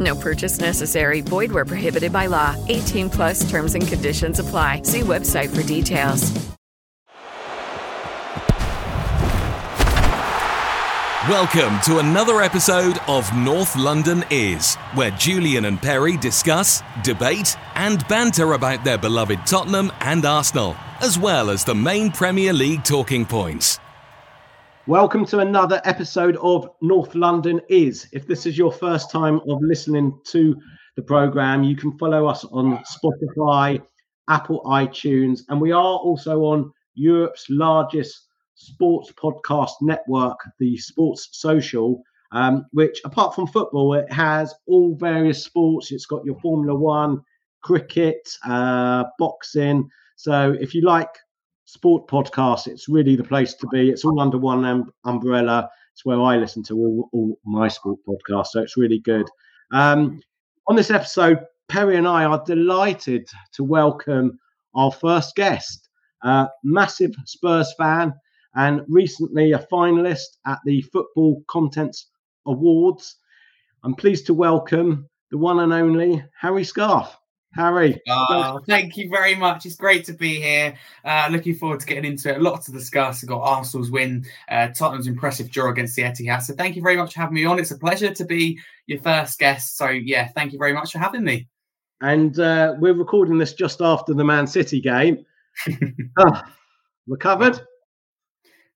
No purchase necessary. Void where prohibited by law. 18 plus terms and conditions apply. See website for details. Welcome to another episode of North London Is, where Julian and Perry discuss, debate, and banter about their beloved Tottenham and Arsenal, as well as the main Premier League talking points. Welcome to another episode of North London Is. If this is your first time of listening to the program, you can follow us on Spotify, Apple iTunes, and we are also on Europe's largest sports podcast network, the Sports Social, um, which apart from football, it has all various sports. It's got your Formula One, cricket, uh, boxing. So if you like sport podcasts, it's really the place to be. It's all under one um, umbrella. It's where I listen to all, all my sport podcasts. So it's really good. Um, on this episode, Perry and I are delighted to welcome our first guest, massive Spurs fan, and recently a finalist at the Football Contents Awards. I'm pleased to welcome the one and only Harry Scarf. Harry. Oh, thank you very much. It's great to be here. Uh, looking forward to getting into it. A lot to discuss. We've got Arsenal's win, uh, Tottenham's impressive draw against the Etihad. So thank you very much for having me on. It's a pleasure to be your first guest. So yeah, thank you very much for having me. And uh, we're recording this just after the Man City game. oh, recovered?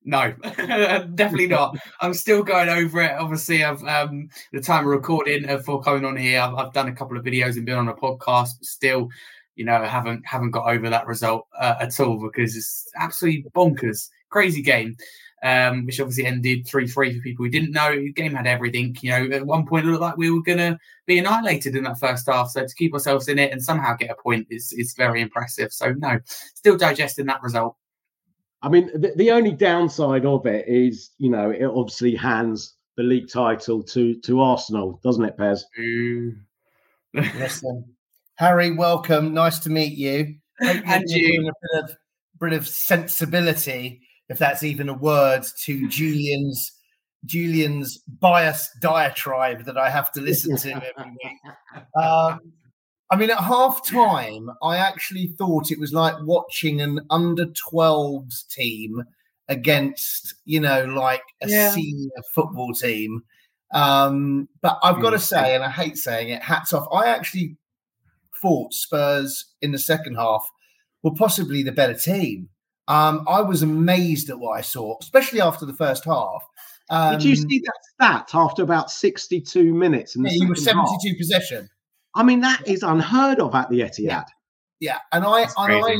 No, definitely not. I'm still going over it. Obviously, I've um, the time of recording for coming on here, I've, I've, done a couple of videos and been on a podcast, but still, you know, haven't haven't got over that result uh, at all because it's absolutely bonkers, crazy game. Um, which obviously ended three three for people who didn't know. The game had everything. You know, at one point it looked like we were gonna be annihilated in that first half. So to keep ourselves in it and somehow get a point is is very impressive. So no, still digesting that result. I mean, the, the only downside of it is, you know, it obviously hands the league title to to Arsenal, doesn't it, Pez? Listen, Harry, welcome. Nice to meet you. and you. A bit of, bit of sensibility, if that's even a word, to Julian's Julian's biased diatribe that I have to listen to every week. Um, I mean, at half time, I actually thought it was like watching an under 12s team against, you know, like a yeah. senior football team. Um, but I've got to say, and I hate saying it, hats off. I actually thought Spurs in the second half were possibly the better team. Um, I was amazed at what I saw, especially after the first half. Um, Did you um, see that stat after about 62 minutes? In the yeah, you were 72 half? possession. I mean, that is unheard of at the Etihad. Yeah, yeah. and I and I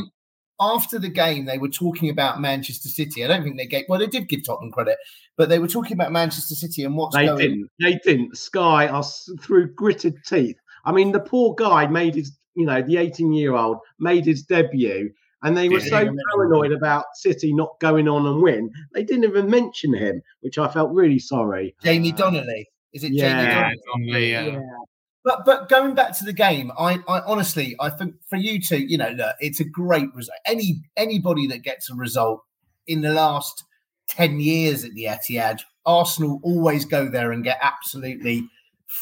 after the game they were talking about Manchester City. I don't think they gave well, they did give Tottenham credit, but they were talking about Manchester City and what's they going. Didn't. They didn't. Sky are through gritted teeth. I mean, the poor guy made his, you know, the 18 year old made his debut. And they were yeah, so paranoid about City not going on and win, they didn't even mention him, which I felt really sorry. Jamie uh, Donley, is it? Yeah, Jamie Donley? Yeah. yeah. But but going back to the game, I, I honestly I think for you two, you know, look, it's a great result. Any anybody that gets a result in the last ten years at the Etihad, Arsenal always go there and get absolutely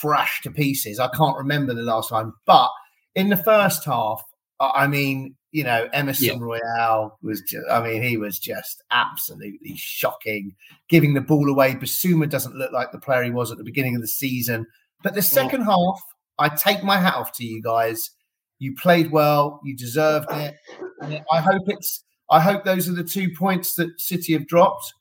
thrashed to pieces. I can't remember the last time, but in the first half, I mean, you know, Emerson yeah. Royal was just, I mean, he was just absolutely shocking, giving the ball away. Bissouma doesn't look like the player he was at the beginning of the season. But the second half, I take my hat off to you guys. You played well. You deserved it. And I hope it's. I hope those are the two points that City have dropped,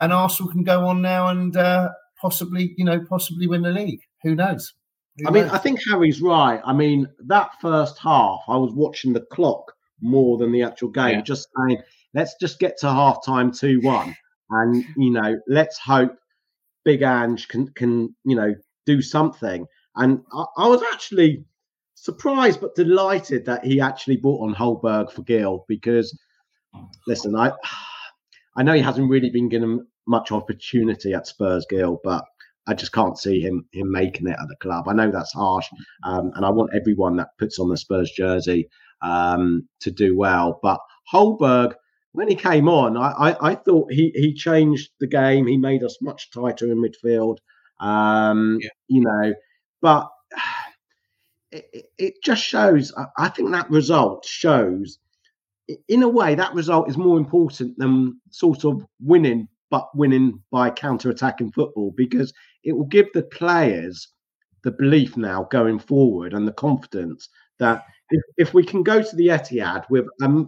and Arsenal can go on now and uh, possibly, you know, possibly win the league. Who knows? Who I mean, knows? I think Harry's right. I mean, that first half, I was watching the clock more than the actual game, Yeah. just saying, let's just get to half time 2 1. And, you know, let's hope Big Ange can, can you know, do something. And I, I was actually surprised but delighted that he actually brought on Højbjerg for Gil because, listen, I. I know he hasn't really been given much opportunity at Spurs Gil, but I just can't see him him making it at the club. I know that's harsh, um, and I want everyone that puts on the Spurs jersey um, to do well. But Højbjerg, when he came on, I, I, I thought he he changed the game. He made us much tighter in midfield. Um, Yeah. You know, but it, it- just shows. I, think that result shows, in a way, that result is more important than sort of winning, but winning by counter-attacking football because it will give the players the belief now going forward and the confidence that if, if we can go to the Etihad with a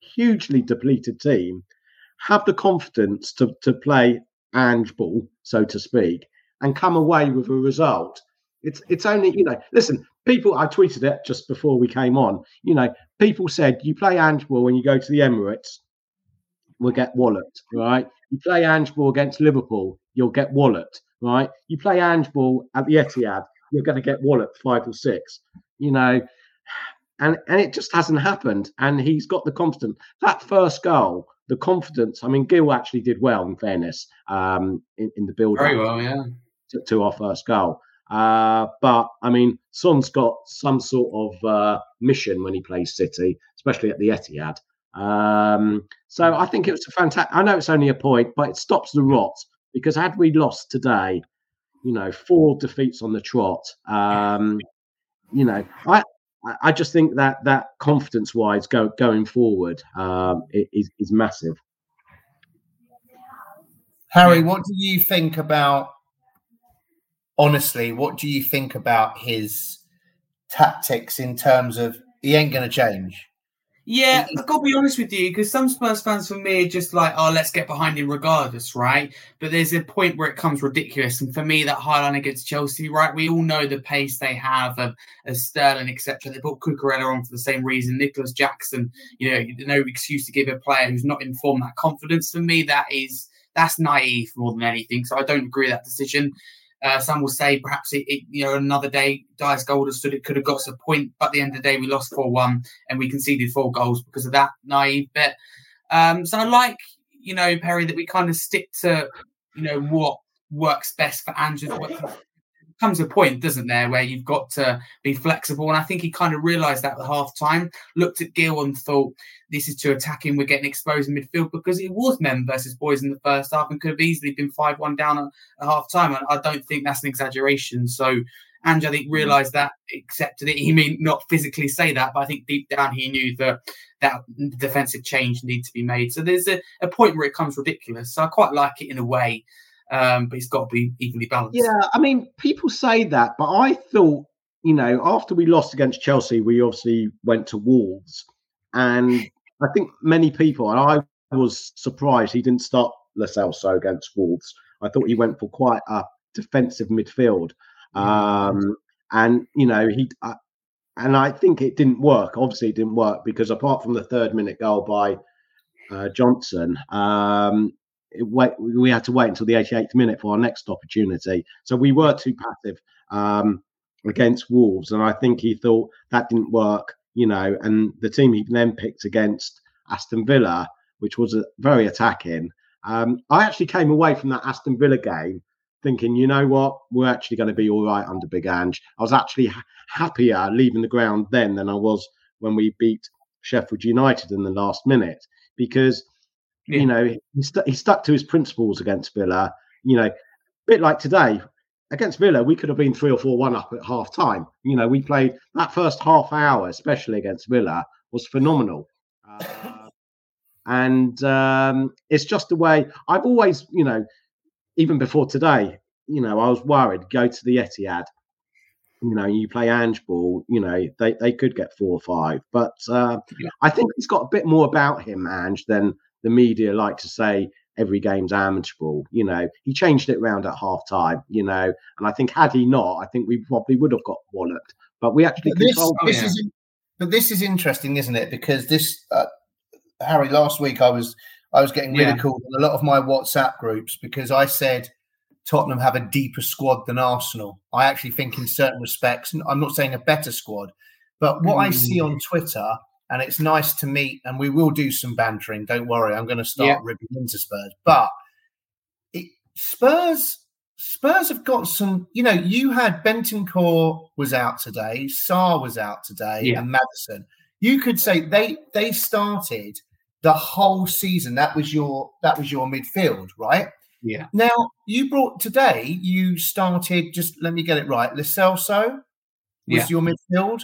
hugely depleted team, have the confidence to, to play Ange ball, so to speak, and come away with a result. It's it's only you know. Listen, people. I tweeted it just before we came on. You know, people said you play Ange ball when you go to the Emirates, we'll get walloped, right? You play Ange ball against Liverpool, you'll get walloped, right? You play Ange ball at the Etihad, you're going to get walloped five or six, you know. And and it just hasn't happened. And he's got the confidence. That first goal, the confidence. I mean, Gil actually did well, in fairness, um, in, in the build Very well, yeah. To, to our first goal. Uh, but I mean, Son's got some sort of uh, mission when he plays City, especially at the Etihad. Um, so I think it was a fantastic. I know it's only a point, but it stops the rot because had we lost today, you know, four defeats on the trot, um, you know, I I- I just think that that confidence wise go going forward um, is is massive. Harry, what do you think about? Honestly, what do you think about his tactics in terms of he ain't going to change? Yeah, I've got to be honest with you because some Spurs fans for me are just like, oh, let's get behind him regardless, right? But there's a point where it comes ridiculous. And for me, that highline against Chelsea, right? We all know the pace they have of, of Sterling, etc. They put Cucurella on for the same reason. Nicolas Jackson, you know, no excuse to give a player who's not in form that confidence. For me, that is that's naive more than anything. So I don't agree with that decision. Uh, some will say perhaps it, it, you know, another day, Dias Gold has stood it could have got us a point, but at the end of the day, we lost 4 1 and we conceded four goals because of that naive bet. Um, so I like, you know, Perry, that we kind of stick to, you know, what works best for Andrew. What comes a point, doesn't there, where you've got to be flexible. And I think he kind of realised that at half time, looked at Gil and thought, this is too attacking. We're getting exposed in midfield because it was men versus boys in the first half and could have easily been 5 1 down at, at half time. And I don't think that's an exaggeration. So, Ange, I think, mm. realised that, accepted it. He may not physically say that, but I think deep down he knew that that defensive change needed to be made. So there's a, a point where it comes ridiculous. So I quite like it in a way, um, but it's got to be evenly balanced. Yeah, I mean, people say that, but I thought, you know, after we lost against Chelsea, we obviously went to Wolves, and I think many people, and I was surprised he didn't start Celso against Wolves. I thought he went for quite a defensive midfield, um, and you know he. Uh, and I think it didn't work. Obviously, it didn't work because apart from the third minute goal by uh, Johnson, um, wait, we had to wait until the 88th minute for our next opportunity. So we were too passive um, against Wolves, and I think he thought that didn't work. You know, and the team he then picked against Aston Villa, which was a, very attacking. Um, I actually came away from that Aston Villa game thinking, you know what, we're actually going to be all right under Big Ange. I was actually ha- happier leaving the ground then than I was when we beat Sheffield United in the last minute because Yeah. you know he, stu- he stuck to his principles against Villa. You know, a bit like today against Villa, we could have been three or four one up at half time. You know, we played that first half hour, especially against Villa, was phenomenal. Uh, and um, it's just the way I've always, you know, even before today, you know, I was worried go to the Etihad you know, you play Ange ball, you know, they, they could get four or five. But uh, yeah. I think he's got a bit more about him, Ange, than the media like to say every game's amateur ball. You know, he changed it around at half time, you know, and I think had he not, I think we probably would have got walloped. But we actually but this, controlled this is, But this is interesting, isn't it? Because this, uh, Harry, last week I was I was getting ridiculed yeah. in a lot of my WhatsApp groups because I said Tottenham have a deeper squad than Arsenal. I actually think, in certain respects, I'm not saying a better squad, but what mm. I see on Twitter, and it's nice to meet, and we will do some bantering. Don't worry, I'm going to start yeah. ripping into Spurs, but it, Spurs. Spurs have got some, you know, you had Bentancur was out today, Sarr was out today, yeah. and Maddison. You could say they they started the whole season. That was your that was your midfield, right? Yeah. Now you brought today. You started. Just let me get it right. Lo Celso was yeah. your midfield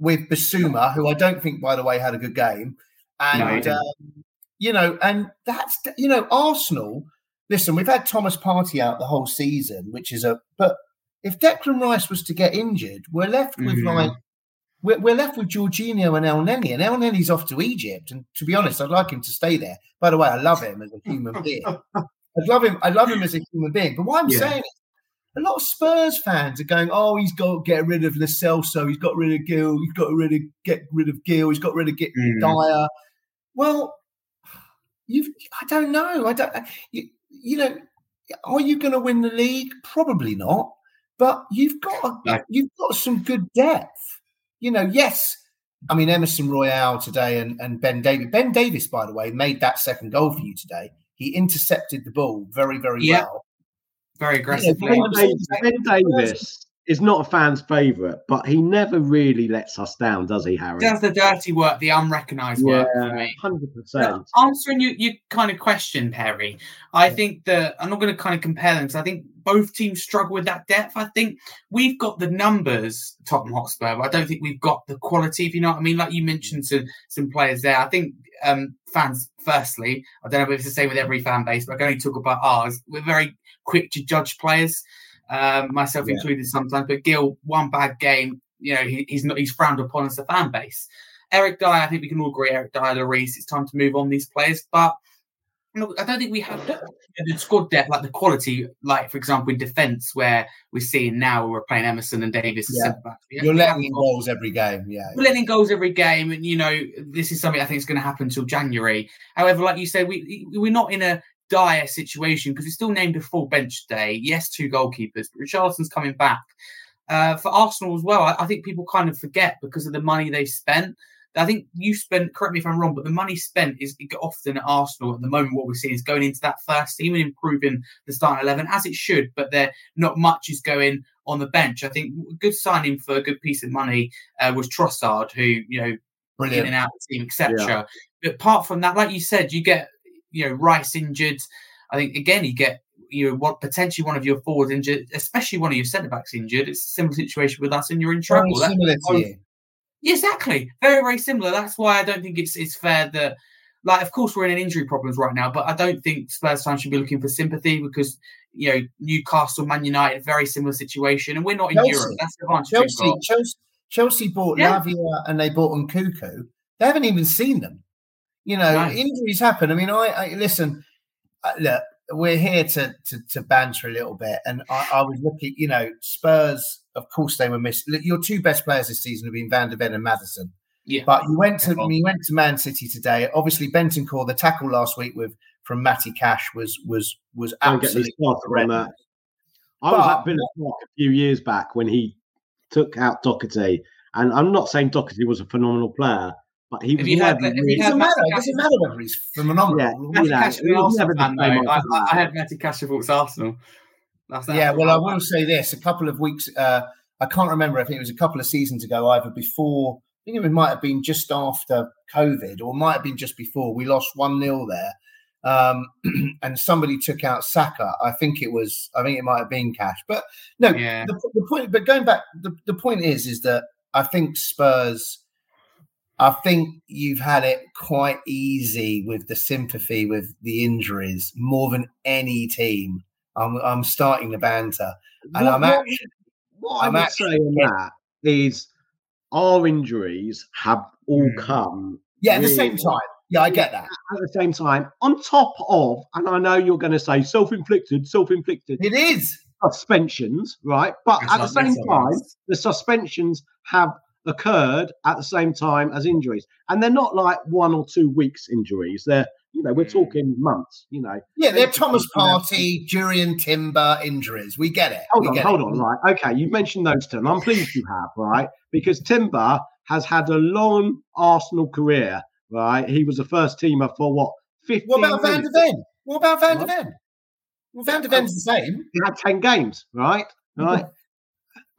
with Bissouma, who I don't think, by the way, had a good game. And no, um, you know, and that's you know, Arsenal. Listen, we've had Thomas Partey out the whole season, which is a. But if Declan Rice was to get injured, we're left with mm-hmm. like we're, we're left with Jorginho and Elneny, and Elneny's off to Egypt. And to be honest, I'd like him to stay there. By the way, I love him as a human being. I love him. I love him as a human being. But what I'm yeah. saying is, a lot of Spurs fans are going, "Oh, he's got to get rid of Lo Celso. He's got rid of Gil. He's got rid of get rid of Gil. He's got rid of get mm. Dier." Well, you've. I don't know. I don't. You, you know, are you going to win the league? Probably not. But you've got no. you've got some good depth you know, yes, I mean Emerson Royal today and, and Ben Davies. Ben Davies, by the way, made that second goal for you today. He intercepted the ball very, very yeah. well. Very aggressively. ben, Davies, ben Davies is not a fan's favourite, but he never really lets us down, does he, Harry? Does the dirty work, the unrecognised yeah, work for me. Hundred percent. Answering you, you kind of question, Perry. I think that I'm not going to kind of compare them because I think both teams struggle with that depth. I think we've got the numbers, Tottenham Hotspur, but I don't think we've got the quality. If you know what I mean, like you mentioned some some players there. I think um, fans, firstly, I don't know if it's the same with every fan base, but I can only talk about ours. We're very quick to judge players, um, myself yeah. included sometimes. But Gil, one bad game, you know, he, he's not he's frowned upon as a fan base. Eric Dier, I think we can all agree. Eric Dier, Lloris, it's time to move on these players, but I don't think we have the, squad depth, like the quality, like for example in defence, where we're seeing now we're playing Emerson and Davies. Yeah. You're letting in goals every game. Yeah, we're letting goals every game, and you know this is something I think is going to happen until January. However, like you said, we we're not in a dire situation because we still named a full bench today. Yes, two goalkeepers, but Richarlison's coming back. Uh, for Arsenal as well, I, I think people kind of forget because of the money they've spent. I think you spent, correct me if I'm wrong, but the money spent is often at Arsenal at the moment. What we're seeing is going into that first team and improving the starting 11 as it should, but there not much is going on the bench. I think a good signing for a good piece of money uh, was Trossard, who, you know, Brilliant. in and out the team, etc. Yeah. But apart from that, like you said, you get, you know, Rice injured. I think, again, you get you know what potentially one of your forwards injured, especially one of your centre backs injured. It's a similar situation with us, and you're in trouble. Similar to you. Exactly. Very, very similar. That's why I don't think it's it's fair that like of course we're in injury problems right now, but I don't think Spurs fans should be looking for sympathy because you know Newcastle, Man United, very similar situation, and we're not in Chelsea. Europe. That's the advantage. Chelsea, Chelsea, Chelsea bought yeah. Lavia and they bought Nkunku. They haven't even seen them. You know, right. injuries happen. I mean, I, I listen. Uh, look, we're here to, to, to banter a little bit, and I, I, was looking. You know, Spurs, of course, they were missing. Your two best players this season have been Van der Ven and Maddison. Yeah. But you went to you went to Man City today. Obviously, Bentancur, the tackle last week with from Matty Cash was was was absolutely on that. I but, was at Villa Park a few years back when he took out Doherty, and I'm not saying Doherty was a phenomenal player, but he was never. Had, really, it doesn't matter. It doesn't matter whether he's phenomenal. Yeah, Matty you know, Cash Arsenal fan, though. I, I, had Matty Cash supports Arsenal. That's yeah, well, I will say this: a couple of weeks, uh, I can't remember. I think it was a couple of seasons ago, either before. I think it might have been just after COVID, or might have been just before. We lost one 0 there, um, and somebody took out Saka. I think it was. I think it might have been Cash, but no. Yeah. The, the point, but going back, the, the point is, is that I think Spurs I think you've had it quite easy with the sympathy with the injuries more than any team. I'm, I'm starting the banter, and what, I'm actually. what I I'm would actually- say on that is our injuries have all Mm. come Yeah, at the same time. Yeah, I get that. at the same time, on top of, and I know you're going to say self-inflicted, self-inflicted It is. suspensions, right? But at the same time, the suspensions have occurred at the same time as injuries, and they're not like one or two weeks injuries. They're, you know, we're Mm. talking months. You know, Yeah, they're Thomas Partey, Jurrien Timber injuries. We get it. hold we on, hold it. on, right? Okay, you mentioned those two, and I'm pleased you have, right? Because Timber has had a long Arsenal career, right? He was a first teamer for what? 15 What about Van der Ven? What about Van der? Ven? Well, Van der Ven's the same. he had 10 games, right? Right.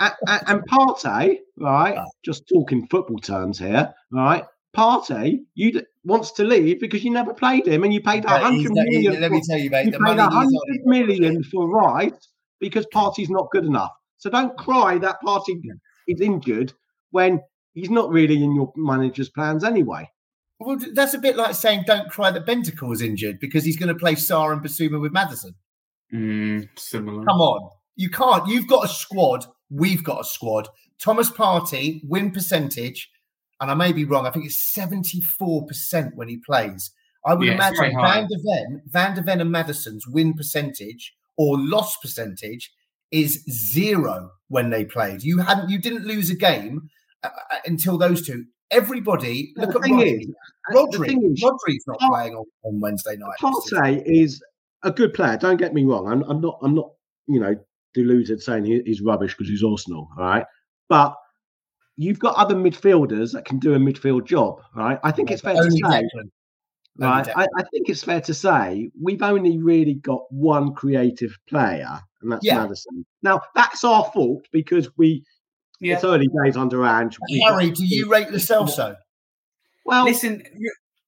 And, and, and Partey, right? Just talking football terms here, right? Partey, you wants to leave because you never played him and you paid a Yeah, he's hundred not- he- let me for- tell you, mate, you the paid money a he's on hundred is- million for right because Partey's not good enough. So don't cry that Partey is injured when he's not really in your manager's plans anyway. Well, that's a bit like saying don't cry that Bentancur is injured because he's going to play Sarr and Bissouma with Maddison. Mm, similar. Come on. You can't. You've got a squad. We've got a squad. Thomas Partey, win percentage, and I may be wrong, I think it's 74% when he plays. I would Yeah, imagine high. Van der Ven, Van der Ven and Maddison's win percentage or loss percentage is zero when they played. You hadn't, you didn't lose a game uh, uh, until those two. Everybody, The look at thing Rodri. is, uh, the Rodri. thing is, Rodri's not Par- playing on, on Wednesday night. Partey is a good player. Don't get me wrong. I'm, I'm not. I'm not. You know, deluded saying he, he's rubbish because he's Arsenal. All right, but you've got other midfielders that can do a midfield job. Right. I think it's fair to say. Right. I, I think it's fair to say we've only really got one creative player, and that's Yeah. Maddison. Now that's our fault because we. Yeah. It's early days under Ange. Harry, do you rate Lo Celso? Well, Listen,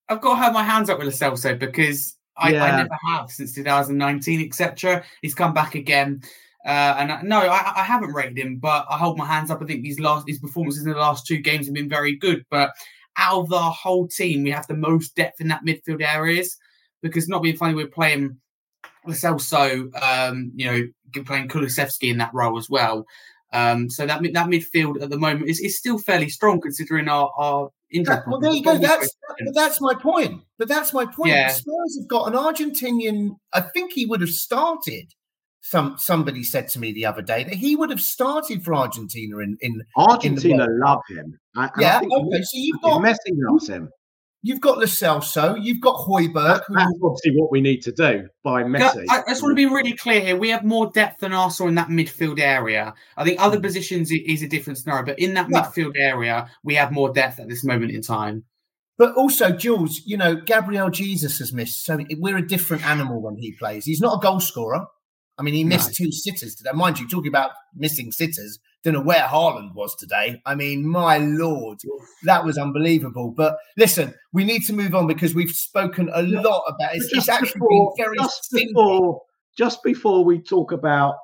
I've got to have my hands up with Lo Celso because I, Yeah. I never have since 2019, etc. He's come back again. Uh, and I, no, I, I haven't rated him, but I hold my hands up. I think these last his performances in the last two games have been very good. But out of the whole team, we have the most depth in that midfield areas because not being funny, we're playing Celso, um, you know, playing Kulusevski in that role as well. Um, so that that midfield at the moment is, is still fairly strong considering our, our injury. That- well, there you go. That's but that's my point. But that's my point. Yeah. Spurs have got an Argentinian. I think he would have started. Some somebody said to me the other day that he would have started for Argentina in in Argentina World love him. I, and I yeah. think Okay, so you've got Messi loves him. you've got Lo Celso, you've got Højbjerg. That- that's obviously what we need to do by Messi. I, I just want to be really clear here. We have more depth than Arsenal in that midfield area. I think other hmm. positions is a different scenario, but in that Yeah. midfield area, we have more depth at this moment in time. But also, Jules, you know, Gabriel Jesus has missed. So we're a different animal when he plays. He's not a goal scorer. I mean, he missed two sitters today. Mind you, talking about missing sitters, don't know where Haaland was today. I mean, my lord, that was unbelievable. But listen, we need to move on because we've spoken a lot about it. It's, it's actually before, been very just stinky. before, just before we talk about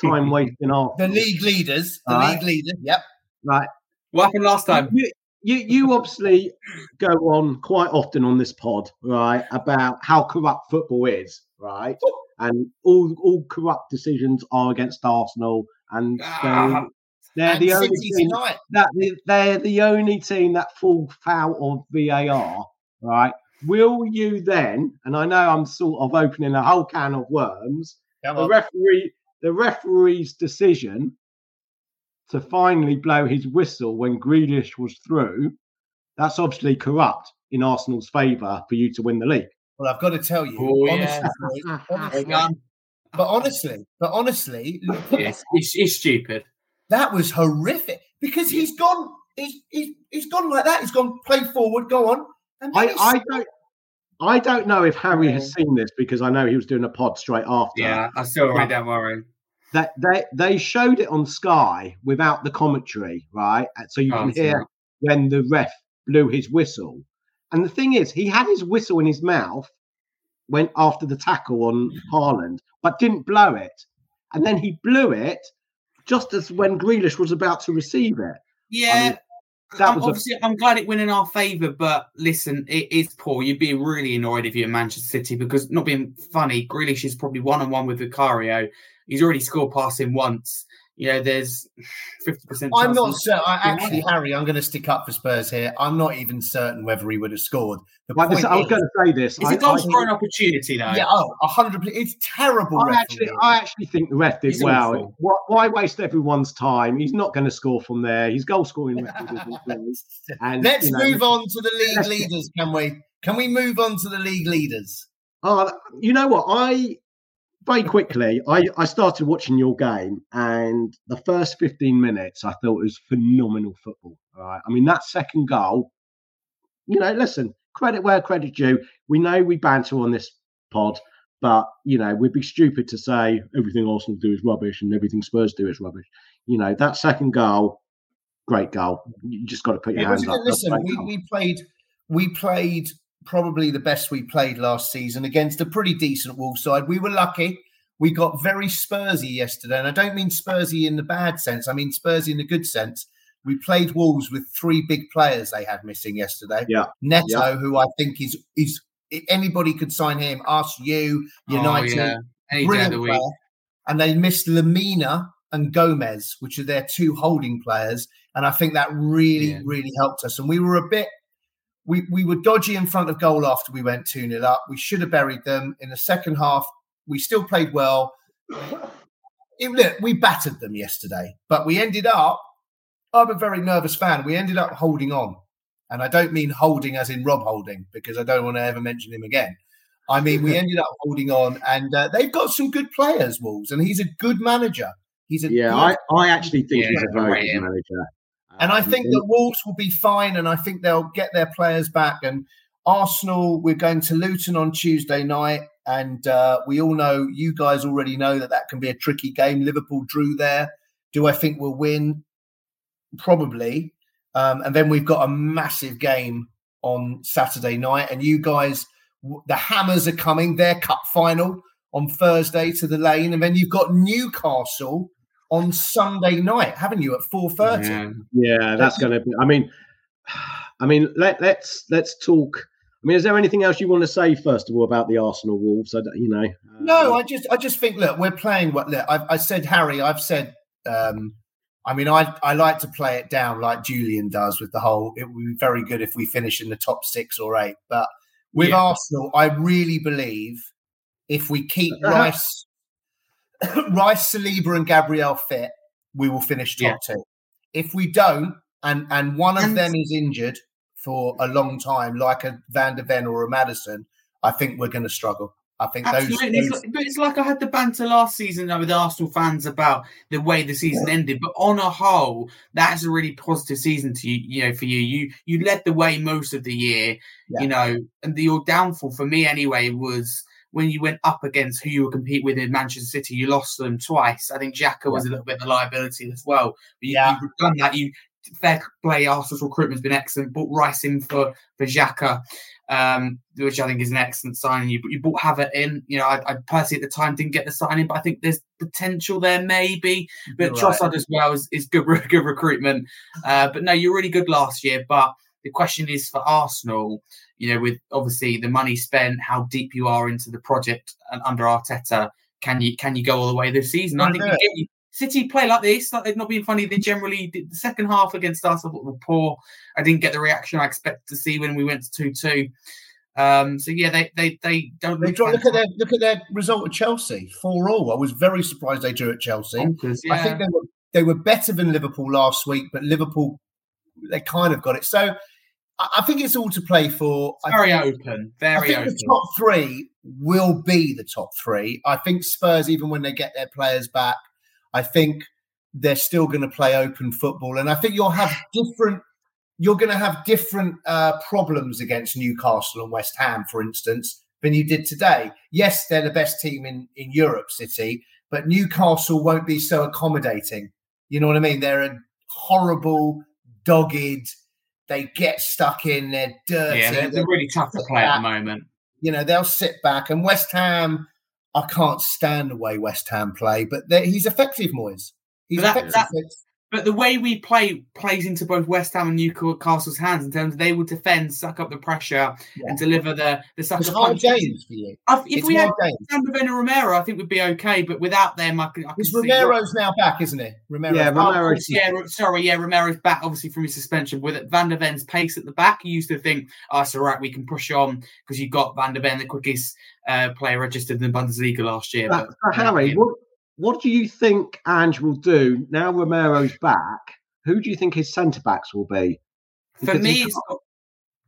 time wasting off The league leaders, the Right. league leaders, yep. right? What happened last time? You, you you obviously go on quite often on this pod, right, about how corrupt football is, right? Oh, And all all corrupt decisions are against Arsenal, and they, Ah, they're And the only team that they're the only team that fall foul of VAR, right? Will you then? And I know I'm sort of opening a whole can of worms. Come The on. referee, the referee's decision to finally blow his whistle when Grealish was through, that's obviously corrupt in Arsenal's favour for you to win the league. Well, I've got to tell you, Oh, honestly, yeah. honestly, um, but honestly, but honestly, It's, it's, it's stupid. that was horrific because he's gone. He's, he's, he's gone like that. He's gone play forward. Go on. And I, I don't. I don't know if Harry has seen this because I know he was doing a pod straight after. Yeah, I saw it. Don't worry. that they they showed it on Sky without the commentary, right? Uh, so you Oh, can hear when the ref blew his whistle. And the thing is, he had his whistle in his mouth went after the tackle on Haaland, but didn't blow it. And then he blew it just as when Grealish was about to receive it. Yeah. mean, that I'm, was obviously, I'm glad it went in our favour, but listen, it is poor. You'd be really annoyed if you're Manchester City because, not being funny, Grealish is probably one on one with Vicario. He's already scored past him once. You know, there's 50%. I'm not certain. I, actually, Harry, I'm going to stick up for Spurs here. I'm not even certain whether he would have scored. The I was, going to say this. It's I, a goal scoring opportunity, though. Yeah, oh, 100 It's terrible. I actually, I actually think the ref did He's well. Why, why, waste everyone's time? He's not going to score from there. His goal scoring record is and, Let's you know, move on to the league leaders, can we? Can we move on to the league leaders? Uh, you know what? I very quickly, I, I started watching your game, and the first 15 minutes I thought it was phenomenal football. Right. I mean, that second goal, you know, listen, credit where credit due. We know we banter on this pod, but, you know, we'd be stupid to say everything Arsenal do is rubbish and everything Spurs do is rubbish. You know, that second goal, great goal. You just got to put your hands up. Listen, we, we played, we played probably the best we played last season against a pretty decent Wolves side. We were lucky. We got very Spursy yesterday, and I don't mean Spursy in the bad sense. I mean Spursy in the good sense. We played Wolves with three big players they had missing yesterday. Yeah, Neto, yeah. who I think is is anybody could sign him. Us, you, United, oh, yeah. brilliant player. And they missed Lemina and Gomes, which are their two holding players, and I think that really, yeah. really helped us. And we were a bit we, we were dodgy in front of goal after we went 2 0 up. We should have buried them. In the second half, we still played well. It, look, we battered them yesterday, but we ended up, I'm a very nervous fan. We ended up holding on. And I don't mean holding as in Rob Holding, because I don't want to ever mention him again. I mean, we ended up holding on, and uh, they've got some good players, Wolves, and he's a good manager. He's a yeah. Good, I, I actually think yeah, he's a very good manager. And I think the Wolves will be fine, and I think they'll get their players back. And Arsenal, we're going to Luton on Tuesday night, and uh, we all know you guys already know that that can be a tricky game. Liverpool drew there. Do I think we'll win? Probably. Um, and then we've got a massive game on Saturday night, and you guys, the Hammers are coming. Their cup final on Thursday to the Lane, and then you've got Newcastle on Sunday night, haven't you, at four thirty? Yeah. yeah, that's going to be. I mean, I mean, let, let's let's talk. I mean, is there anything else you want to say first of all about the Arsenal Wolves? I, you know, uh, no, I just I just think look, we're playing what look, I, I said Harry, I've said. um I mean, I I like to play it down like Julian does with the whole. It would be very good if we finish in the top six or eight, but with yeah. Arsenal, I really believe if we keep uh-huh. Rice Rice, Saliba, and Gabriel fit, we will finish top yeah. two. If we don't, and and one of and them is injured for a long time, like a Van der Ven or a Maddison, I think we're going to struggle. I think Absolutely. those, those... but it's like I had the banter last season with Arsenal fans about the way the season yeah. ended. But on a whole, that's a really positive season to you. You know, for you, you you led the way most of the year. Yeah. You know, and the, your downfall for me anyway was when you went up against who you were compete with in Manchester City, you lost them twice. I think Xhaka was a little bit of a liability as well. But you, yeah. you've done that. You fair play. Arsenal's recruitment's been excellent. Bought Rice in for for Xhaka, um, which I think is an excellent signing. You but you bought Havertz in. You know, I, I, personally at the time didn't get the signing, but I think there's potential there maybe. But right. Trossard as well is, is good good recruitment. Uh, but no, you're really good last year. But the question is for Arsenal you know, with obviously the money spent, how deep you are into the project and under Arteta, can you can you go all the way this season? I, I think you, City play like this, like they've not been funny. They generally did the second half against Arsenal were poor. I didn't get the reaction I expected to see when we went to two two. Um, so yeah, they they they don't they look, look at their look at their result at Chelsea four all. I was very surprised they drew at Chelsea. yeah. I think they were they were better than Liverpool last week, but Liverpool they kind of got it. So I think it's all to play for. It's very think, open. Very open. The top three will be the top three. I think Spurs, even when they get their players back, I think they're still going to play open football, and I think you'll have different. You're going to have different uh, problems against Newcastle and West Ham, for instance, than you did today. Yes, they're the best team in in Europe, City, but Newcastle won't be so accommodating. You know what I mean? They're a horrible, dogged they get stuck in. They're dirty. Yeah, they're, they're really tough to play back. at the moment. You know, they'll sit back. And West Ham, I can't stand the way West Ham play, but he's effective, Moyes. He's that, effective. That, But the way we play plays into both West Ham and Newcastle's hands in terms of they will defend, suck up the pressure, Yeah. and deliver the the sucker It's hard punch. games for you. I- If It's we had hard games. Van de Ven and Romero, I think we'd be okay. But without them, I can. I can Because see- Romero's now back, isn't it? Romero. Yeah, Oh, Romero's course, yeah, sorry, yeah, Romero's back obviously from his suspension. With Van der Ven's pace at the back, you used to think, oh, it's all right, we can push on because you got Van der Ven, the quickest uh, player registered in the Bundesliga last year. But, But, but Harry, yeah. what what do you think Ange will do now? Romero's back. Who do you think his centre backs will be? for me, it's got,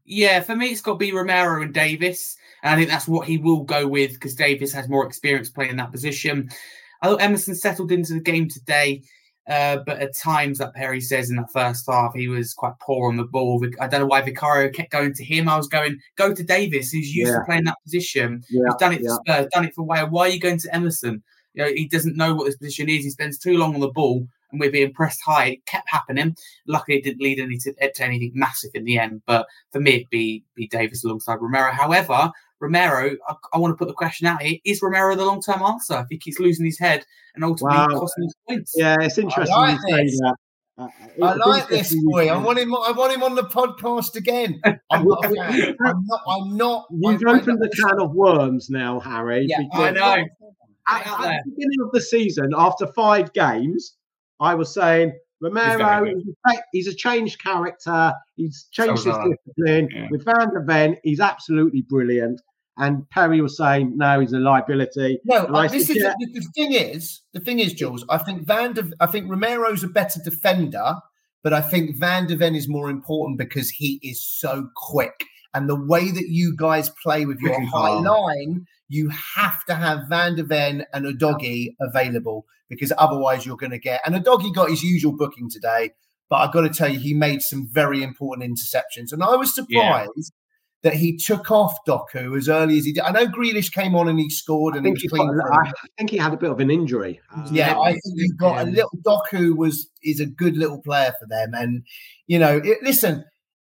yeah, for me, it's got to be Romero and Davies, and I think that's what he will go with because Davies has more experience playing that position. I thought Emerson settled into the game today, uh, but at times, that Perry says in that first half, he was quite poor on the ball. I don't know why Vicario kept going to him. I was going, go to Davies, who's used Yeah. to playing that position. Yeah, He's done it yeah. for Spurs, done it for Wales. Why are you going to Emerson? You know, he doesn't know what this position is. He spends too long on the ball, and we're being pressed high. It kept happening. Luckily, it didn't lead any to, to anything massive in the end. But for me, it'd be be Davies alongside Romero. However, Romero, I, I want to put the question out here: Is Romero the long term answer if he keeps losing his head and ultimately Wow. costing us points? Yeah, it's interesting I like you this. Uh, I like this boy. I want him. I want him on the podcast again. I'm not. A fan. I'm not. I'm not. You've I'm- opened the can of worms now, Harry. Yeah, I know. At, at the beginning of the season, after five games, I was saying Romero, he's a, he's a changed character. He's changed So his discipline. Yeah. With Van der Ven, he's absolutely brilliant. And Perry was saying, no, he's a liability. No, uh, this said, is yeah. the, the thing is the thing is Jules. I think Van der, I think Romero's a better defender, but I think Van der Ven is more important because he is so quick. And the way that you guys play with your high line, you have to have Van der Ven and Udogie available because otherwise you're going to get. And Udogie got his usual booking today, but I've got to tell you, he made some very important interceptions. And I was Yeah. surprised that he took off Doku as early as he did. I know Grealish came on and he scored I and he think, he clean. got- I think he had a bit of an injury. Uh, Yeah, I think you got a little Doku was is a good little player for them, and you know, it, listen,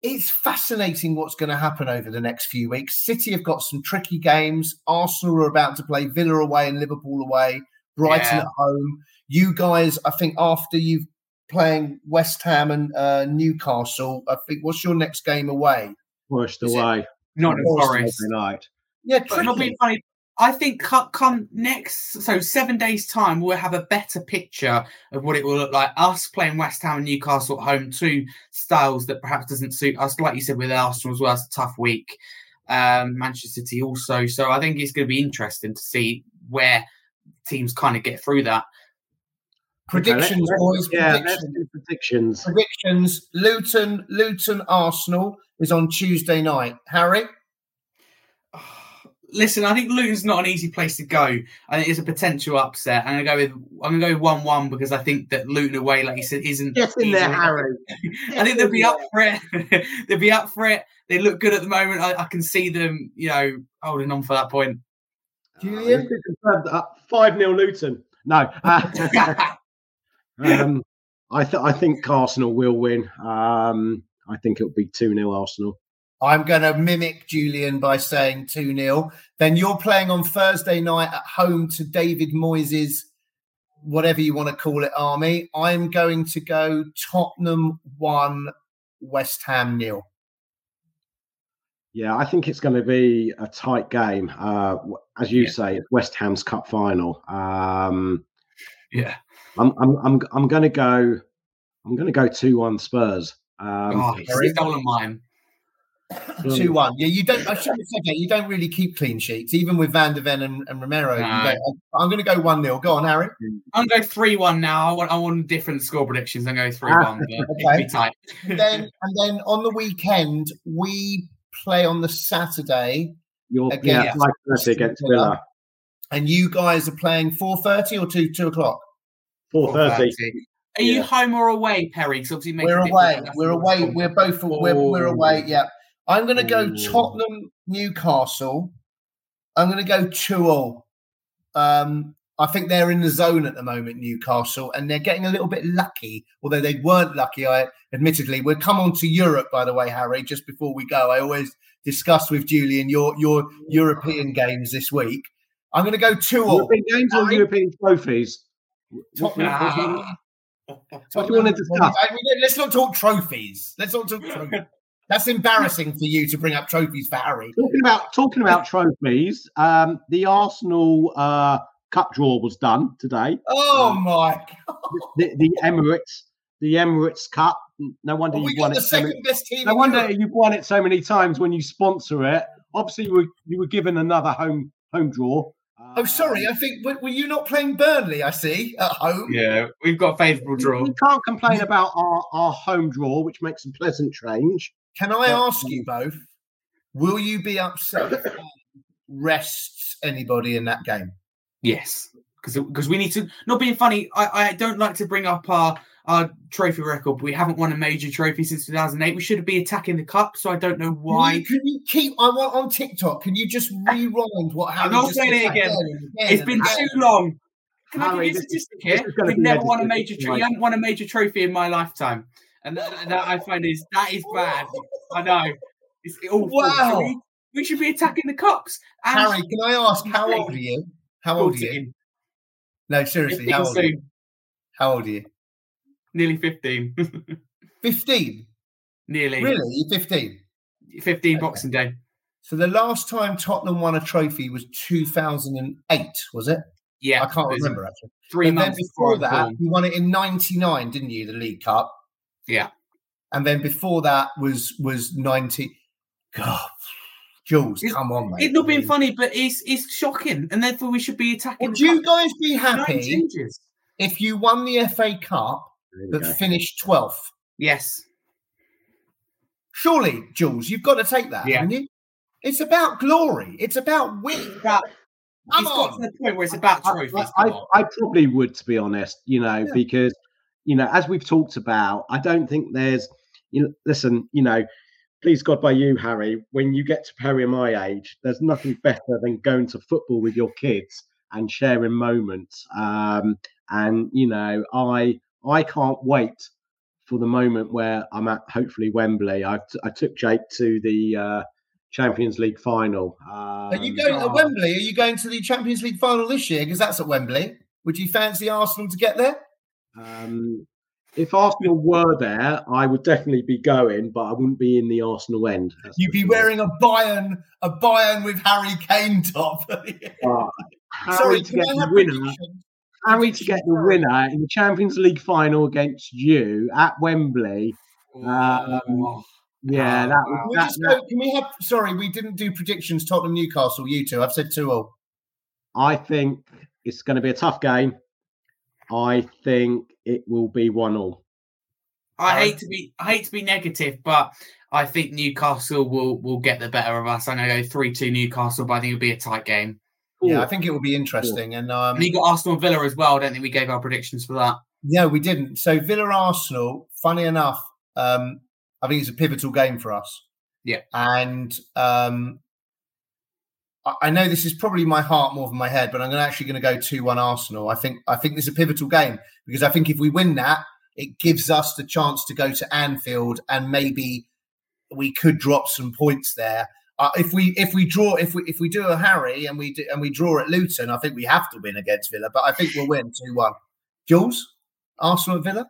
it's fascinating what's going to happen over the next few weeks. City have got some tricky games. Arsenal are about to play Villa away and Liverpool away, Brighton Yeah. at home. You guys, I think, after you've playing West Ham and uh, Newcastle, I think what's your next game away? pushed Is it- away. Not in Forest, Forest. Night. Yeah, But it'll be funny. I think come next, so seven days' time, we'll have a better picture of what it will look like. Us playing West Ham and Newcastle at home, two styles that perhaps doesn't suit us. Like you said with Arsenal as well, it's a tough week. Um, Manchester City also. So I think it's going to be interesting to see where teams kind of get through that. predictions, Okay, let's- boys. Yeah, predictions. predictions. predictions. Luton, Luton, Arsenal is on Tuesday night. Harry, Listen, I think Luton's not an easy place to go. I think it's a potential upset. I'm gonna go with I'm gonna go with one one because I think that Luton away, like you said, isn't Get in there, Harry. I think they'll be up for it. they'll be up for it. They look good at the moment. I, I can see them, you know, holding on for that point. Julian. Five 0 Luton. No. uh, um, I th- I think Arsenal will win. Um, I think it'll be two 0 Arsenal. I'm going to mimic Julian by saying 2 0. Then you're playing on Thursday night at home to David Moyes' whatever you want to call it, army. I'm going to go Tottenham 1, West Ham nil. Yeah, I think it's going to be a tight game. Uh, as you Yeah. say, it's West Ham's cup final. Um, Yeah. I'm I'm I'm I'm going to go. I'm going to go two one Spurs. Um, oh, he's stolen mine. 2 1. Yeah, you don't, I shouldn't have said that. You don't really keep clean sheets, even with Van der Ven and, and Romero. you No. I'm going to go 1 0. Go on, Harry. I'm going three one now. I want I want different score predictions. I'm going three one, ah, Okay. be tight. then and then on the weekend we play on the Saturday, You're Again, yeah, five thirty against Villa. and you guys are playing four thirty or two two o'clock. Four thirty. Are you home or away, Perry? Because obviously We're away. We're away. We're both we're, we're away. Yeah, I'm going to go Ooh. Tottenham Newcastle. I'm going to go two all. Um, I think they're in the zone at the moment, Newcastle, and they're getting a little bit lucky. Although they weren't lucky, I admittedly. We'll come on to Europe, by the way, Harry. Just before we go, I always discuss with Julian your your European games this week. I'm going to go two all. European games or Harry? European trophies? Tottenham. What do you want to discuss? I mean, let's not talk trophies. Let's not talk trophies. That's embarrassing for you to bring up trophies for Harry. Talking about talking about trophies, um, the Arsenal uh, Cup draw was done today. Oh my! The, the Emirates, the Emirates Cup. No wonder Well, you've won got it. the so many- second best team. no wonder Europe. you've won it so many times when you sponsor it. Obviously, you were you were given another home home draw. Oh, sorry. I think were, were you not playing Burnley? I see at home. Yeah, we've got a favourable draw. We can't complain about our, our home draw, which makes a pleasant change. Can I ask you both? Will you be upset if Ange rests anybody in that game? Yes, because because we need to. Not being funny, I, I don't like to bring up our our trophy record. But we haven't won a major trophy since 2008. We should be attacking the cup, so I don't know Can why. you, can you keep? I want on TikTok. Can you just uh, rewind what happened? I'm Harry not saying it said again. It's been again? too long. Can I Harry, give you a this is- statistic this here? is gonna We've never won a major. this Tro- you haven't won a major trophy in my lifetime, and that, that I find is that is bad. I know. It's awful. Wow. We, we should be attacking the cups. And Harry, can I ask how old are you? How old are you? No, seriously, how old are you? How old are you? Nearly 15. Fifteen. Nearly. Really? You're fifteen. 15 Okay. Boxing Day. So the last time Tottenham won a trophy was 2008, was it? Yeah. I can't remember actually. Three and then months before before that, you won it in '99, didn't you? The League Cup. Yeah. And then before that was was 90. God, Jules, It's- come on, mate. It's not I being mean, funny, but it's it's shocking, and therefore we should be attacking. Would you guys be happy changes. if you won the FA Cup but Okay. finished 12th? Yes. Surely, Jules, you've got to take that, Yeah. haven't you? It's about glory. It's about win. But Come it's got to the point where it's about I, trophies. I, come on. I probably would, to be honest, you know, Yeah. because, you know, as we've talked about, I don't think there's, you know, listen, you know, please God by you, Harry, when you get to Perry my age, there's nothing better than going to football with your kids and sharing moments. Um, and, you know, I, I can't wait for the moment where I'm at hopefully Wembley. I, t- I took Jake to the uh, Champions League final. Um, Are you going to Wembley? Are you going to the Champions League final this year? Because that's at Wembley. Would you fancy Arsenal to get there? Um, if Arsenal were there, I would definitely be going, but I wouldn't be in the Arsenal end. You'd be wearing a Bayern, a Bayern with Harry Kane top. Uh, Harry Sorry, to get the winner. Harry to get the winner in the Champions League final against you at Wembley. Um, Oh, Yeah, Oh, that Can was that, just that- can we have? Sorry, we didn't do predictions. Tottenham, Newcastle. You two. I've said two all. I think it's going to be a tough game. I think it will be one all. I hate to be I hate to be negative, but I think Newcastle will will get the better of us. I'm gonna go three two Newcastle, but I think it'll be a tight game. Yeah, I think it will be interesting. And um, And you got Arsenal and Villa as well. I don't think we gave our predictions for that. no, we didn't. So Villa Arsenal. Funny enough, um, I think it's a pivotal game for us. Yeah. And um, I, know this is probably my heart more than my head, but I'm actually going to go two one Arsenal. I think I think this is a pivotal game because I think if we win that, it gives us the chance to go to Anfield and maybe we could drop some points there. Uh, if we if we draw if we if we do a Harry and we do, and we draw at Luton, I think we have to win against Villa. But I think we'll win two one. Jules, Arsenal at Villa.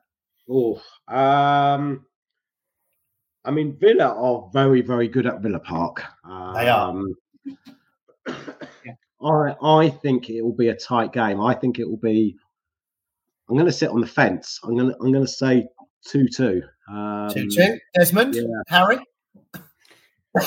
Oh, um, I mean, Villa are very, very good at Villa Park. They are. I I think it will be a tight game. I think it will be. I'm going to sit on the fence. I'm going to I'm going to say two two. Um, Two two. Desmond, yeah. Harry.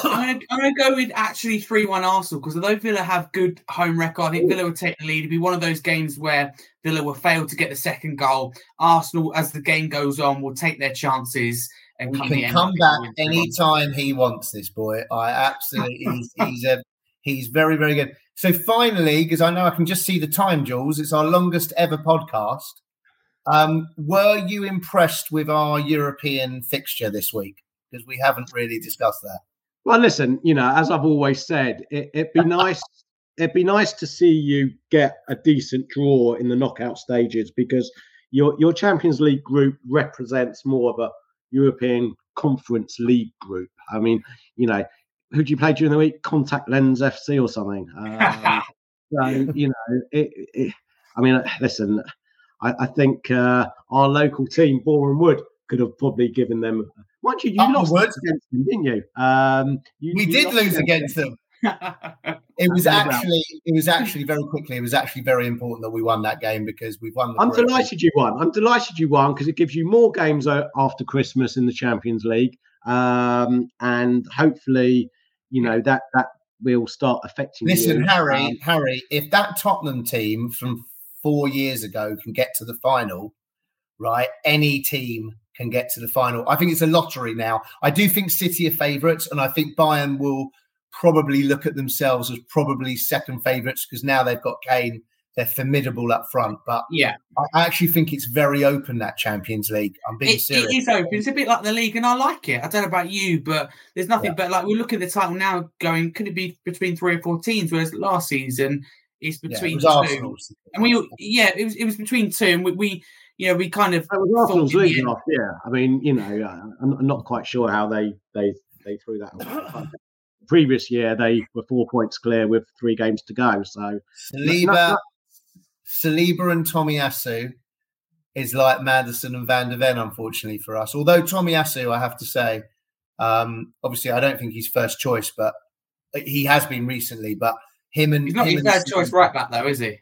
I'm gonna, go with actually three one Arsenal because although Villa have good home record, I think Villa will take the lead. It'll be one of those games where Villa will fail to get the second goal. Arsenal, as the game goes on, will take their chances and He come can come back we'll win 3-1. anytime he wants. This boy, I absolutely. He's, he's a he's very very good. So finally, because I know I can just see the time, Jules. It's our longest ever podcast. Um, were you impressed with our European fixture this week? Because we haven't really discussed that. Well, listen, you know, as I've always said, it, it'd be nice. It'd be nice to see you get a decent draw in the knockout stages because your your Champions League group represents more of a European Conference League group. I mean, you know, who do you play during the week? Contact Lens FC or something. Um, so you know, it, it, I mean, listen, I, I think uh, our local team, Boreham Wood, could have probably given them. Mind you, you Upper lost Wood. against them, didn't you? Um, you We you did lose against them. It was actually, it was actually very quickly. It was actually very important that we won that game because we've won. The I'm delighted you won. I'm delighted you won because it gives you more games after Christmas in the Champions League, um, and hopefully, you know that that will start affecting. Listen, you. Harry, Um, Harry, if that Tottenham team from four years ago can get to the final, right? Any team can get to the final. I think it's a lottery now. I do think City are favourites, and I think Bayern will probably look at themselves as probably second favourites because now they've got Kane. They're formidable up front, but yeah, I actually think it's very open that Champions League. I'm being it, serious. it is open. It's a bit like the league, and I like it. I don't know about you, but there's nothing but like we look at the title now going, could it be between three or four teams? Whereas last season it's Yeah, it between was two. Arsenal's. And we, yeah, it was it was between two, and we, we you know, we kind of That was Arsenal's thought in the league end- last. I mean, you know, uh, I'm, I'm not quite sure how they they they threw that. away. Previous year, they were four points clear with three games to go. So Saliba. Saliba and Tomiyasu is like Maddison and Van der Ven, unfortunately for us. Although Tomiyasu, I have to say, um, obviously I don't think he's first choice, but he has been recently. But him and he's not his third choice right back though, is he?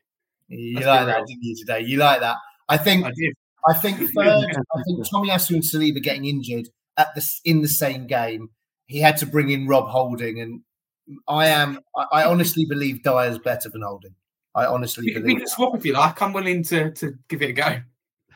You Let's like that, real. didn't you today? You like that? I think I did. I think third. I think Tomiyasu and Saliba getting injured at the in the same game. He had to bring in Rob Holding, and I am. I, I honestly believe Dier's better than Holding. I honestly We, we believe. can swap if you like. I'm willing to to give it a go.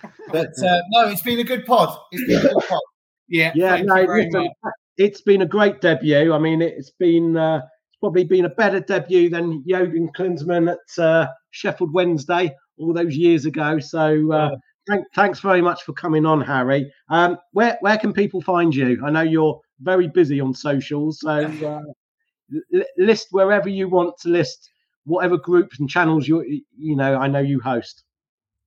But uh, no, it's been a good pod. It's been a good pod. Yeah, yeah, no, listen, it's been a great debut. I mean, it's been uh, it's probably been a better debut than Jürgen Klinsmann at uh, Sheffield Wednesday all those years ago. So uh, thank, thanks very much for coming on, Harry. Um, where where can people find you? I know you're very busy on socials, so uh, list wherever you want to list whatever groups and channels you you know. I know you host.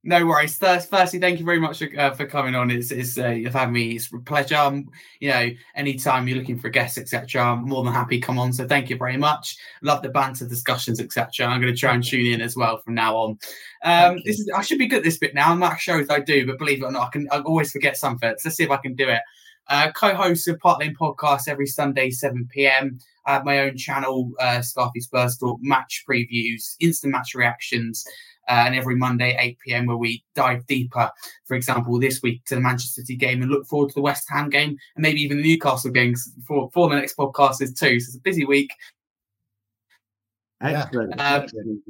No worries. First, firstly, thank you very much for, uh, for coming on. It's, it's uh, you've had me. It's a pleasure. Um, you know, anytime you're looking for guests, etc., I'm more than happy. Come on. So thank you very much. Love the banter, discussions, etc. I'm going to try and tune in as well from now on. Um, this is I should be good this bit now. Much shows I do, but believe it or not, I can I always forget something. So let's see if I can do it. Uh, co-host of Park Lane Podcast every Sunday, 7 p.m. I have my own channel, uh, Scarfy Spurs Talk, match previews, instant match reactions, uh, and every Monday, 8 p.m., where we dive deeper, for example, this week to the Manchester City game and look forward to the West Ham game and maybe even the Newcastle games for, for the next podcast is too. So it's a busy week. Excellent. Um, excellent.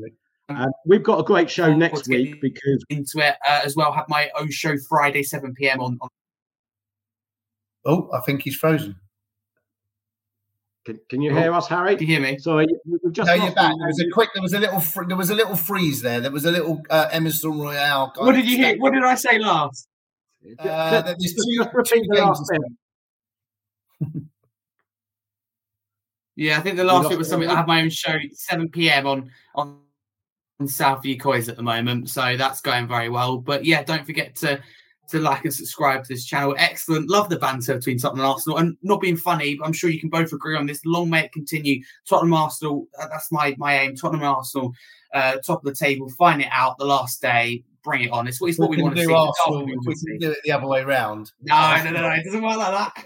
Uh, we've got a great show next week because Into it uh, as well. Have my own show Friday, 7 p.m. on, on Oh, I think he's frozen. Can, can you Oh. hear us, Harry? Do you hear me? Sorry, we- we've just no, you're back. There was a quick. There was a little. Fr- there was a little freeze there. There was a little uh, Emerson Royal. kind What did you hear? What did I say last? Uh, that there's Just- two, just repeat the games last this Yeah, I think the last lost bit was something. I have my own show, 7 p.m. on on on South Coys at the moment, so that's going very well. But yeah, don't forget to to like and subscribe to this channel. Excellent, love the banter between Tottenham and Arsenal, and not being funny. But I'm sure you can both agree on this. Long may it continue. Tottenham Arsenal, uh, that's my my aim. Tottenham Arsenal, uh, top of the table. Find it out the last day. Bring it on. It's, it's what we, can want to see. Arsenal. We what we can see. do it the other way round. No, no, no, no, it doesn't work like that.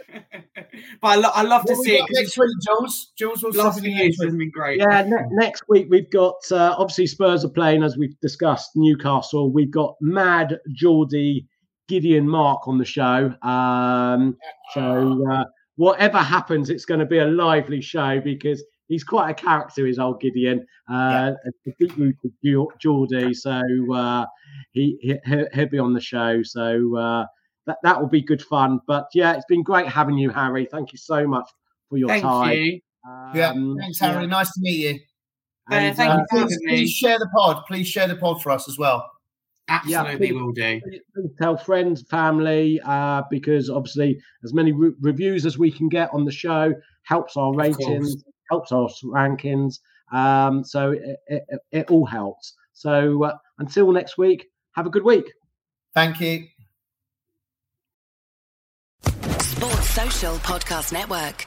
but I, lo- I love to What we see it next week, Jules. Jules, what's the last happening few years hasn't been great. Yeah, ne- next week we've got uh, obviously Spurs are playing as we've discussed Newcastle. We've got Mad Geordie Gideon Mark on the show. Um, so uh, whatever happens, it's going to be a lively show because he's quite a character. Is old Gideon, uh, a deep rooted Geordie. So uh, he, he he'll he'll be on the show. So uh, that that will be good fun. But yeah, it's been great having you, Harry. Thank you so much for your Thank time. you. Yeah, Um, thanks, Harry. yeah. Nice to meet you. Uh, And, thank uh, you for Please, me. please share the pod. Please share the pod for us as well. Absolutely please- will do. tell friends, family, uh, because obviously as many re- reviews as we can get on the show helps our course. ratings, helps our rankings. Um, so it, it, it all helps. So uh, until next week, have a good week. Thank you. Sports Social Podcast Network.